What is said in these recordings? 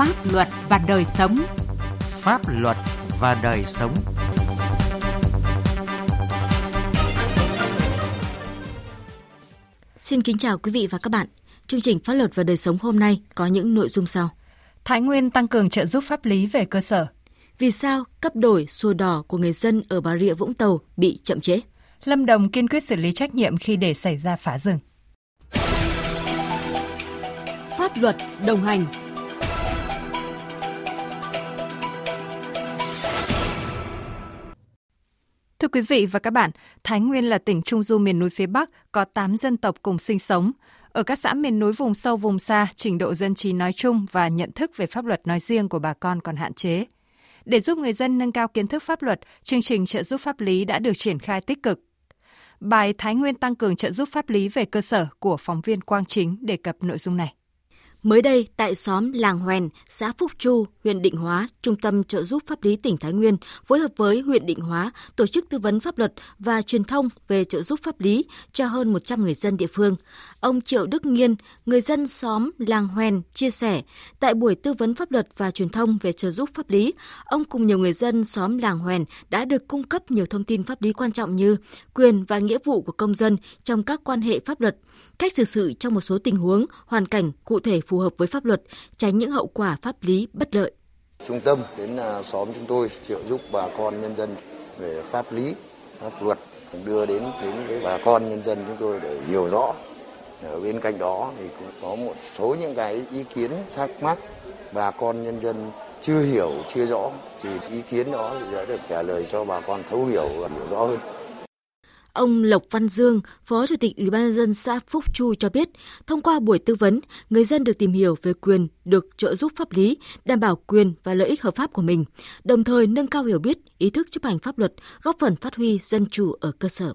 pháp luật và đời sống. Pháp luật và đời sống. Xin kính chào quý vị và các bạn. Chương trình Pháp luật và đời sống hôm nay có những nội dung sau. Thái Nguyên tăng cường trợ giúp pháp lý về cơ sở. Vì sao cấp đổi sổ đỏ của người dân ở Bà Rịa Vũng Tàu bị chậm trễ? Lâm Đồng kiên quyết xử lý trách nhiệm khi để xảy ra phá rừng. Pháp luật đồng hành quý vị và các bạn, Thái Nguyên là tỉnh trung du miền núi phía Bắc, có 8 dân tộc cùng sinh sống. Ở các xã miền núi vùng sâu vùng xa, trình độ dân trí nói chung và nhận thức về pháp luật nói riêng của bà con còn hạn chế. Để giúp người dân nâng cao kiến thức pháp luật, chương trình trợ giúp pháp lý đã được triển khai tích cực. Bài Thái Nguyên tăng cường trợ giúp pháp lý về cơ sở của phóng viên Quang Chính đề cập nội dung này. Mới đây, tại xóm Làng Hoèn, xã Phúc Chu, huyện Định Hóa, Trung tâm trợ giúp pháp lý tỉnh Thái Nguyên phối hợp với huyện Định Hóa tổ chức tư vấn pháp luật và truyền thông về trợ giúp pháp lý cho hơn 100 người dân địa phương. Ông Triệu Đức Nghiên, người dân xóm Làng Hoèn chia sẻ, tại buổi tư vấn pháp luật và truyền thông về trợ giúp pháp lý, ông cùng nhiều người dân xóm Làng Hoèn đã được cung cấp nhiều thông tin pháp lý quan trọng như quyền và nghĩa vụ của công dân trong các quan hệ pháp luật, cách xử sự trong một số tình huống, hoàn cảnh cụ thể phù hợp với pháp luật, tránh những hậu quả pháp lý bất lợi. Trung tâm đến à, xóm chúng tôi trợ giúp bà con nhân dân về pháp lý, pháp luật đưa đến đến với bà con nhân dân chúng tôi để hiểu rõ. Ở bên cạnh đó thì cũng có một số những cái ý kiến thắc mắc bà con nhân dân chưa hiểu, chưa rõ thì ý kiến đó đã được trả lời cho bà con thấu hiểu và hiểu rõ hơn. Ông Lộc Văn Dương, Phó Chủ tịch Ủy ban nhân dân xã Phúc Chu cho biết, thông qua buổi tư vấn, người dân được tìm hiểu về quyền được trợ giúp pháp lý, đảm bảo quyền và lợi ích hợp pháp của mình, đồng thời nâng cao hiểu biết, ý thức chấp hành pháp luật, góp phần phát huy dân chủ ở cơ sở.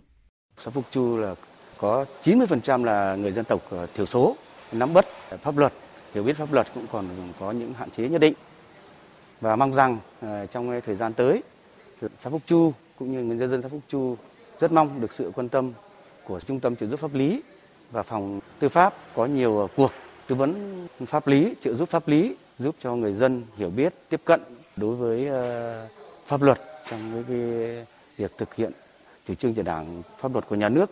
Xã Phúc Chu là có 90% là người dân tộc thiểu số, nắm bắt pháp luật, hiểu biết pháp luật cũng còn có những hạn chế nhất định. Và mong rằng ờ, trong thời gian tới, xã Phúc Chu cũng như người dân dân xã Phúc Chu rất mong được sự quan tâm của Trung tâm trợ giúp pháp lý và phòng tư pháp có nhiều à, cuộc tư vấn pháp lý, trợ giúp pháp lý giúp cho người dân hiểu biết, tiếp cận đối với à, pháp luật trong cái việc thực hiện chủ trương của Đảng, pháp luật của nhà nước.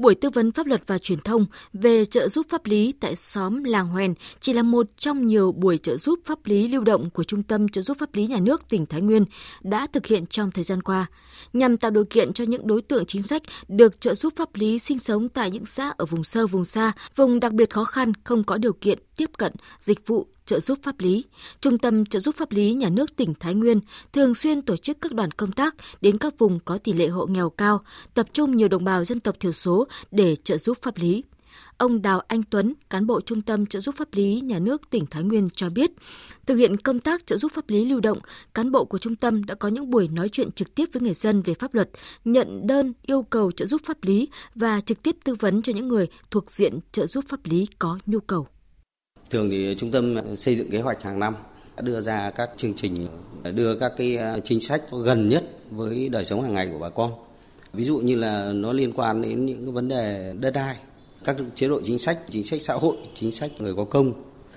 Buổi tư vấn pháp luật và truyền thông về trợ giúp pháp lý tại xóm Làng Hoèn chỉ là một trong nhiều buổi trợ giúp pháp lý lưu động của Trung tâm trợ giúp pháp lý nhà nước tỉnh Thái Nguyên đã thực hiện trong thời gian qua, nhằm tạo điều kiện cho những đối tượng chính sách được trợ giúp pháp lý sinh sống tại những xã ở vùng sâu, vùng xa, vùng đặc biệt khó khăn không có điều kiện tiếp cận dịch vụ trợ giúp pháp lý, Trung tâm trợ giúp pháp lý nhà nước tỉnh Thái Nguyên thường xuyên tổ chức các đoàn công tác đến các vùng có tỷ lệ hộ nghèo cao, tập trung nhiều đồng bào dân tộc thiểu số để trợ giúp pháp lý. Ông Đào Anh Tuấn, cán bộ Trung tâm trợ giúp pháp lý nhà nước tỉnh Thái Nguyên cho biết, thực hiện công tác trợ giúp pháp lý lưu động, cán bộ của trung tâm đã có những buổi nói chuyện trực tiếp với người dân về pháp luật, nhận đơn yêu cầu trợ giúp pháp lý và trực tiếp tư vấn cho những người thuộc diện trợ giúp pháp lý có nhu cầu. Thường thì trung tâm xây dựng kế hoạch hàng năm đưa ra các chương trình đưa các cái à, chính sách gần nhất với đời sống hàng ngày của bà con. Ví dụ như là nó liên quan đến những cái vấn đề đất đai, các chế độ chính sách, chính sách xã hội, chính sách người có công.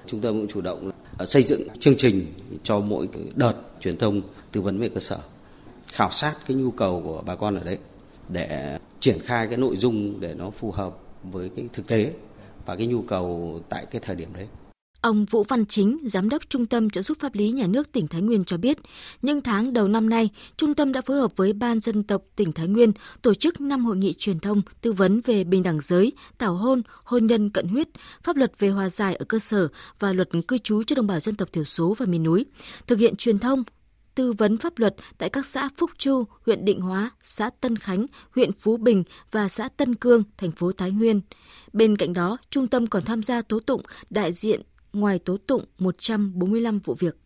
Trung tâm cũng chủ động à, xây dựng chương trình cho mỗi đợt truyền thông tư vấn về cơ sở, khảo sát cái nhu cầu của bà con ở đấy để triển khai cái nội dung để nó phù hợp với cái thực tế và cái nhu cầu tại cái thời điểm đấy. Ông Vũ Văn Chính, Giám đốc Trung tâm trợ giúp pháp lý nhà nước tỉnh Thái Nguyên cho biết, những tháng đầu năm nay, trung tâm đã phối hợp với Ban dân tộc tỉnh Thái Nguyên tổ chức 5 hội nghị truyền thông tư vấn về bình đẳng giới, tảo hôn, hôn nhân cận huyết, pháp luật về hòa giải ở cơ sở và luật cư trú cho đồng bào dân tộc thiểu số và miền núi, thực hiện truyền thông, tư vấn pháp luật tại các xã Phúc Chu, huyện Định Hóa, xã Tân Khánh, huyện Phú Bình và xã Tân Cương, thành phố Thái Nguyên. Bên cạnh đó, trung tâm còn tham gia tố tụng đại diện ngoài tố tụng 145 vụ việc.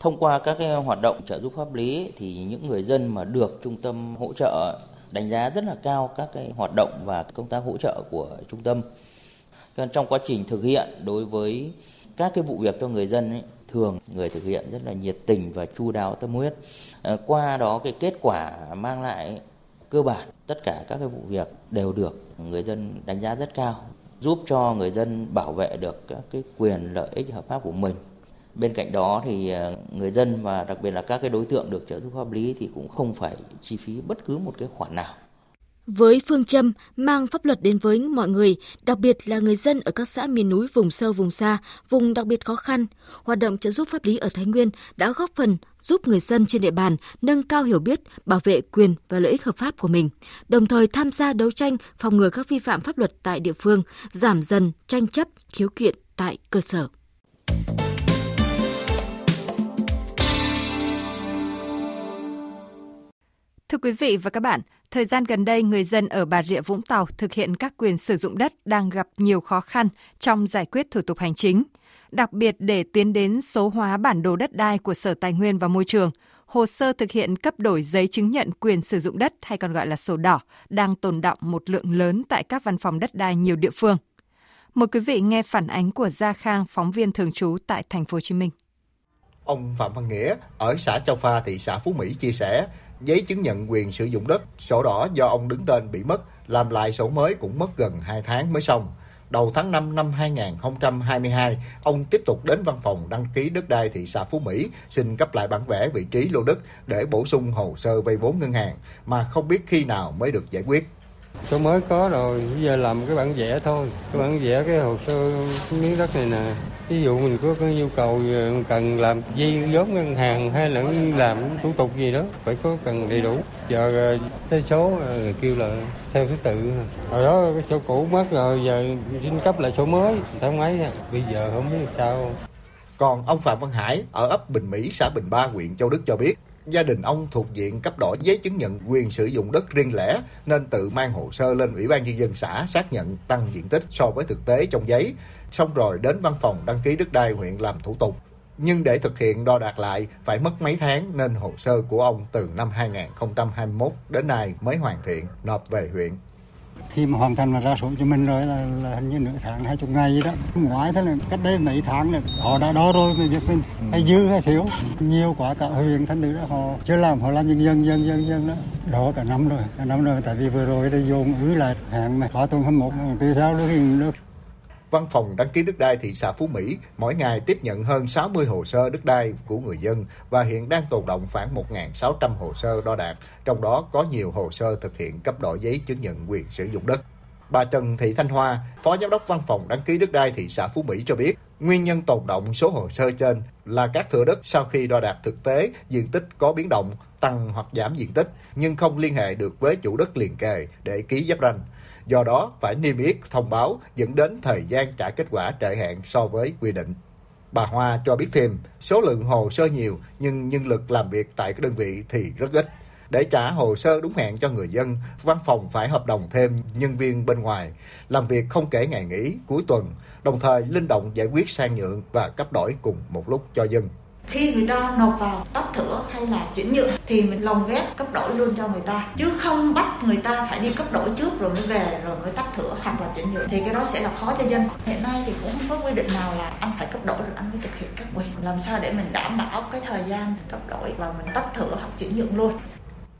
Thông qua các cái hoạt động trợ giúp pháp lý thì những người dân mà được trung tâm hỗ trợ đánh giá rất là cao các cái hoạt động và công tác hỗ trợ của trung tâm. Trong quá trình thực hiện đối với các cái vụ việc cho người dân ấy, thường người thực hiện rất là nhiệt tình và chu đáo tâm huyết. À, qua đó cái kết quả mang lại cơ bản tất cả các cái vụ việc đều được người dân đánh giá rất cao giúp cho người dân bảo vệ được các cái quyền lợi ích hợp pháp của mình Bên cạnh đó thì à, người dân và đặc biệt là các cái đối tượng được trợ giúp pháp lý thì cũng không phải chi phí bất cứ một cái khoản nào. Với phương châm mang pháp luật đến với mọi người, đặc biệt là người dân ở các xã miền núi vùng sâu vùng xa, vùng đặc biệt khó khăn, hoạt động trợ giúp pháp lý ở Thái Nguyên đã góp phần giúp người dân trên địa bàn nâng cao hiểu biết, bảo vệ quyền và lợi ích hợp pháp của mình, đồng thời tham gia đấu tranh phòng ngừa các vi phạm pháp luật tại địa phương, giảm dần tranh chấp, khiếu kiện tại cơ sở. Thưa quý vị và các bạn, thời gian gần đây người dân ở Bà Rịa Vũng Tàu thực hiện các quyền sử dụng đất đang gặp nhiều khó khăn trong giải quyết thủ tục hành chính. Đặc biệt để tiến đến số hóa bản đồ đất đai của Sở Tài nguyên và Môi trường, hồ sơ thực hiện cấp đổi giấy chứng nhận quyền sử dụng đất hay còn gọi là sổ đỏ đang tồn động một lượng lớn tại các văn phòng đất đai nhiều địa phương. Mời quý vị nghe phản ánh của Gia Khang, phóng viên thường trú tại thành phố Hồ Chí Minh. Ông Phạm Văn Nghĩa ở xã Châu Pha, thị xã Phú Mỹ chia sẻ, giấy chứng nhận quyền sử dụng đất, sổ đỏ do ông đứng tên bị mất, làm lại sổ mới cũng mất gần 2 tháng mới xong. Đầu tháng 5 năm 2022, ông tiếp tục đến văn phòng đăng ký đất đai thị xã Phú Mỹ xin cấp lại bản vẽ vị trí lô đất để bổ sung hồ sơ vay vốn ngân hàng mà không biết khi nào mới được giải quyết. sổ mới có rồi, bây giờ làm cái bản vẽ thôi. Cái bản vẽ cái hồ sơ miếng đất này nè. Ví dụ mình có cái nhu cầu ờ, cần làm dây vốn ngân hàng hay là làm thủ tục gì đó, phải có cần đầy đủ. Giờ ờ, cái số ờ, người kêu là theo thứ tự. Hồi đó cái số cũ mất rồi, giờ xin cấp lại số mới, tháng mấy Bây giờ không biết sao. Còn ông Phạm Văn Hải ở ấp Bình Mỹ, xã Bình Ba, huyện Châu Đức cho biết, gia đình ông thuộc diện cấp đổi giấy chứng nhận quyền sử dụng đất riêng lẻ nên tự mang hồ sơ lên Ủy ban nhân dân xã xác nhận tăng diện tích so với thực tế trong giấy, xong rồi đến văn phòng đăng ký đất đai huyện làm thủ tục. Nhưng để thực hiện đo đạc lại phải mất mấy tháng nên hồ sơ của ông từ năm 2021 đến nay mới hoàn thiện nộp về huyện khi mà hoàn thành là ra sổ cho mình rồi là, là hình như nửa tháng hai chục ngày gì đó. Ngoái thế là cách đây mấy tháng là họ đã đó rồi mà việc mình. Hay dư hay thiếu. Nhiều quá cả huyện thanh đó họ chưa làm họ làm dần dần dần dần dần đó. Đó cả năm rồi cả năm rồi. Tại vì vừa rồi đã dồn ứ lại hạn mà có tuần 21 tùy theo lúc hình được Văn phòng đăng ký đất đai thị xã Phú Mỹ mỗi ngày tiếp nhận hơn 60 hồ sơ đất đai của người dân và hiện đang tồn động khoảng 1.600 hồ sơ đo đạc, trong đó có nhiều hồ sơ thực hiện cấp đổi giấy chứng nhận quyền sử dụng đất. Bà Trần Thị Thanh Hoa, Phó Giám đốc Văn phòng đăng ký đất đai thị xã Phú Mỹ cho biết, nguyên nhân tồn động số hồ sơ trên là các thửa đất sau khi đo đạc thực tế, diện tích có biến động, tăng hoặc giảm diện tích, nhưng không liên hệ được với chủ đất liền kề để ký giáp ranh do đó phải niêm yết thông báo dẫn đến thời gian trả kết quả trễ hạn so với quy định. Bà Hoa cho biết thêm, số lượng hồ sơ nhiều nhưng nhân lực làm việc tại các đơn vị thì rất ít. Để trả hồ sơ đúng hẹn cho người dân, văn phòng phải hợp đồng thêm nhân viên bên ngoài, làm việc không kể ngày nghỉ, cuối tuần, đồng thời linh động giải quyết sang nhượng và cấp đổi cùng một lúc cho dân. Khi người ta nộp vào tách thửa hay là chuyển nhượng thì mình lồng ghép cấp đổi luôn cho người ta chứ không bắt người ta phải đi cấp đổi trước rồi mới về rồi mới tách thửa hoặc là chuyển nhượng thì cái đó sẽ là khó cho dân. Hiện nay thì cũng không có quy định nào là anh phải cấp đổi rồi anh mới thực hiện các quyền. Làm sao để mình đảm bảo cái thời gian cấp đổi và mình tách thửa hoặc chuyển nhượng luôn?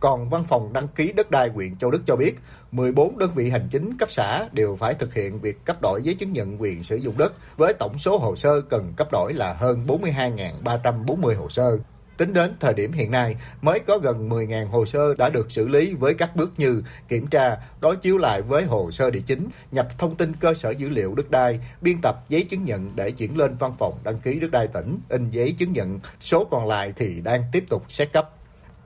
Còn Văn phòng đăng ký đất đai huyện Châu Đức cho biết, 14 đơn vị hành chính cấp xã đều phải thực hiện việc cấp đổi giấy chứng nhận quyền sử dụng đất với tổng số hồ sơ cần cấp đổi là hơn 42.340 hồ sơ. Tính đến thời điểm hiện nay, mới có gần 10.000 hồ sơ đã được xử lý với các bước như kiểm tra, đối chiếu lại với hồ sơ địa chính, nhập thông tin cơ sở dữ liệu đất đai, biên tập giấy chứng nhận để chuyển lên văn phòng đăng ký đất đai tỉnh, in giấy chứng nhận. Số còn lại thì đang tiếp tục xét cấp.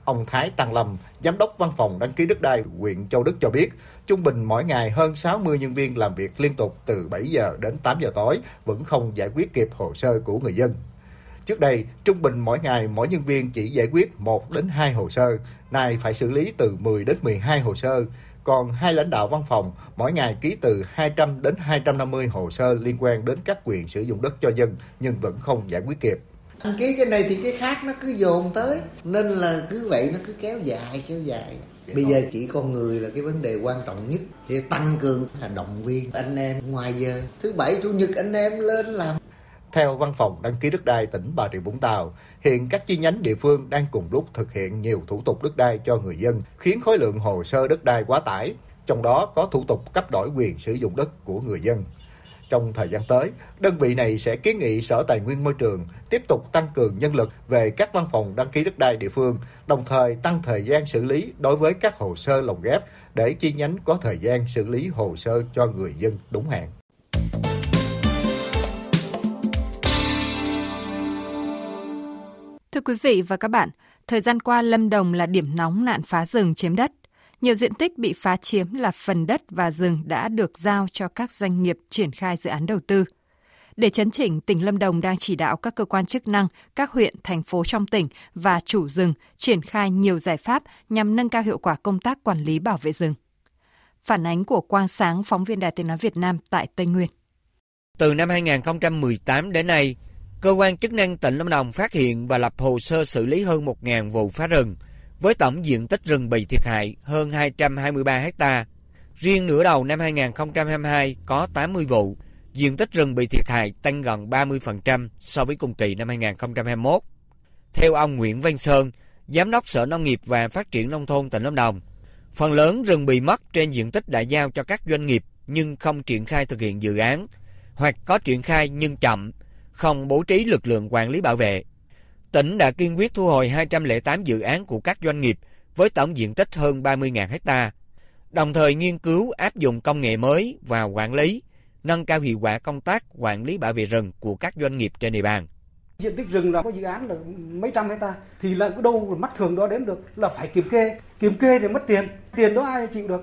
Ông Thái Tăng Lâm, Giám đốc Văn phòng đăng ký đất đai huyện Châu Đức cho biết, trung bình mỗi ngày hơn 60 nhân viên làm việc liên tục từ 7 giờ đến 8 giờ tối vẫn không giải quyết kịp hồ sơ của người dân. Trước đây, trung bình mỗi ngày mỗi nhân viên chỉ giải quyết 1 đến 2 hồ sơ, nay phải xử lý từ 10 đến 12 hồ sơ. Còn hai lãnh đạo văn phòng mỗi ngày ký từ 200 đến 250 hồ sơ liên quan đến các quyền sử dụng đất cho dân nhưng vẫn không giải quyết kịp đăng ký cái này thì cái khác nó cứ dồn tới. Nên là cứ vậy nó cứ kéo dài kéo dài. Bây giờ chỉ con người là cái vấn đề quan trọng nhất. Thì tăng cường là động viên anh em ngoài giờ. Thứ bảy chủ nhật anh em lên làm. Theo Văn phòng đăng ký đất đai tỉnh Bà Rịa Vũng Tàu, hiện các chi nhánh địa phương đang cùng lúc thực hiện nhiều thủ tục đất đai cho người dân, khiến khối lượng hồ sơ đất đai quá tải, trong đó có thủ tục cấp đổi quyền sử dụng đất của người dân trong thời gian tới, đơn vị này sẽ kiến nghị Sở Tài nguyên Môi trường tiếp tục tăng cường nhân lực về các văn phòng đăng ký đất đai địa phương, đồng thời tăng thời gian xử lý đối với các hồ sơ lồng ghép để chi nhánh có thời gian xử lý hồ sơ cho người dân đúng hạn. Thưa quý vị và các bạn, thời gian qua Lâm Đồng là điểm nóng nạn phá rừng chiếm đất. Nhiều diện tích bị phá chiếm là phần đất và rừng đã được giao cho các doanh nghiệp triển khai dự án đầu tư. Để chấn chỉnh, tỉnh Lâm Đồng đang chỉ đạo các cơ quan chức năng, các huyện, thành phố trong tỉnh và chủ rừng triển khai nhiều giải pháp nhằm nâng cao hiệu quả công tác quản lý bảo vệ rừng. Phản ánh của Quang Sáng, phóng viên Đài Tiếng Nói Việt Nam tại Tây Nguyên. Từ năm 2018 đến nay, cơ quan chức năng tỉnh Lâm Đồng phát hiện và lập hồ sơ xử lý hơn 1.000 vụ phá rừng, với tổng diện tích rừng bị thiệt hại hơn 223 hecta. Riêng nửa đầu năm 2022 có 80 vụ, diện tích rừng bị thiệt hại tăng gần 30% so với cùng kỳ năm 2021. Theo ông Nguyễn Văn Sơn, Giám đốc Sở Nông nghiệp và Phát triển Nông thôn tỉnh Lâm Đồng, phần lớn rừng bị mất trên diện tích đã giao cho các doanh nghiệp nhưng không triển khai thực hiện dự án, hoặc có triển khai nhưng chậm, không bố trí lực lượng quản lý bảo vệ. Tỉnh đã kiên quyết thu hồi 208 dự án của các doanh nghiệp với tổng diện tích hơn 30.000 hecta, đồng thời nghiên cứu áp dụng công nghệ mới vào quản lý, nâng cao hiệu quả công tác quản lý bảo vệ rừng của các doanh nghiệp trên địa bàn. Diện tích rừng là có dự án là mấy trăm hecta thì là đâu mắt thường đó đến được là phải kiểm kê, kiểm kê thì mất tiền, tiền đó ai chịu được?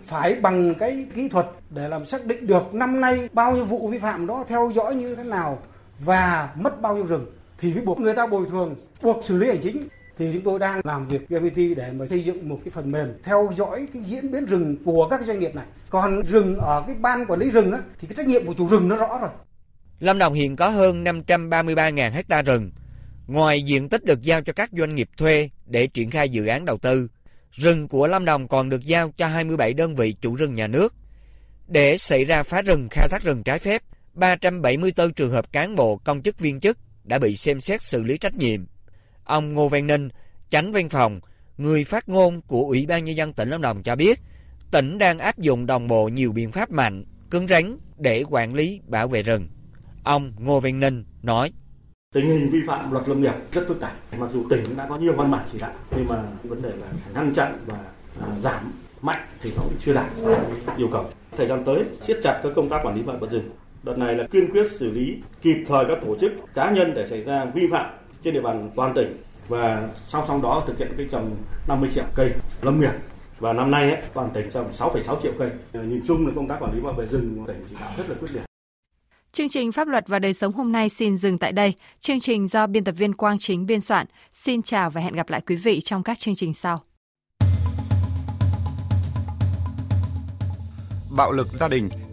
Phải bằng cái kỹ thuật để làm xác định được năm nay bao nhiêu vụ vi phạm đó theo dõi như thế nào và mất bao nhiêu rừng thì phải buộc người ta bồi thường, buộc xử lý hành chính thì chúng tôi đang làm việc VNPT để mà xây dựng một cái phần mềm theo dõi cái diễn biến rừng của các doanh nghiệp này. Còn rừng ở cái ban quản lý rừng á, thì cái trách nhiệm của chủ rừng nó rõ rồi. Lâm Đồng hiện có hơn 533.000 hecta rừng. Ngoài diện tích được giao cho các doanh nghiệp thuê để triển khai dự án đầu tư, rừng của Lâm Đồng còn được giao cho 27 đơn vị chủ rừng nhà nước. Để xảy ra phá rừng khai thác rừng trái phép, 374 trường hợp cán bộ công chức viên chức đã bị xem xét xử lý trách nhiệm. Ông Ngô Văn Ninh, chánh văn phòng, người phát ngôn của Ủy ban Nhân dân tỉnh Lâm Đồng cho biết, tỉnh đang áp dụng đồng bộ nhiều biện pháp mạnh, cứng rắn để quản lý bảo vệ rừng. Ông Ngô Văn Ninh nói. Tình hình vi phạm luật lâm nghiệp rất phức tạp. Mặc dù tỉnh đã có nhiều văn bản chỉ đạo, nhưng mà vấn đề là ngăn chặn và à, giảm mạnh thì nó cũng chưa đạt yêu cầu. Thời gian tới, siết chặt các công tác quản lý bảo vệ rừng. Đợt này là kiên quyết xử lý kịp thời các tổ chức, cá nhân để xảy ra vi phạm trên địa bàn toàn tỉnh và song song đó thực hiện cái trồng 50 triệu cây lâm nghiệp và năm nay ấy, toàn tỉnh trồng 6,6 triệu cây. Nhìn chung là công tác quản lý bảo vệ rừng tỉnh chỉ đạo rất là quyết liệt. Chương trình Pháp luật và đời sống hôm nay xin dừng tại đây. Chương trình do biên tập viên Quang Chính biên soạn. Xin chào và hẹn gặp lại quý vị trong các chương trình sau. Bạo lực gia đình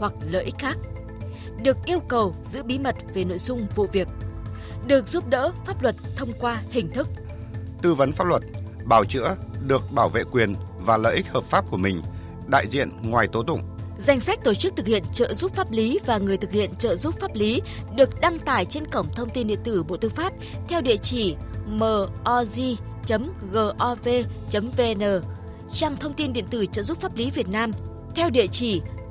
hoặc lợi ích khác. Được yêu cầu giữ bí mật về nội dung vụ việc. Được giúp đỡ pháp luật thông qua hình thức tư vấn pháp luật, bào chữa, được bảo vệ quyền và lợi ích hợp pháp của mình, đại diện ngoài tố tụng Danh sách tổ chức thực hiện trợ giúp pháp lý và người thực hiện trợ giúp pháp lý được đăng tải trên cổng thông tin điện tử Bộ Tư pháp theo địa chỉ moz.gov.vn, trang thông tin điện tử trợ giúp pháp lý Việt Nam theo địa chỉ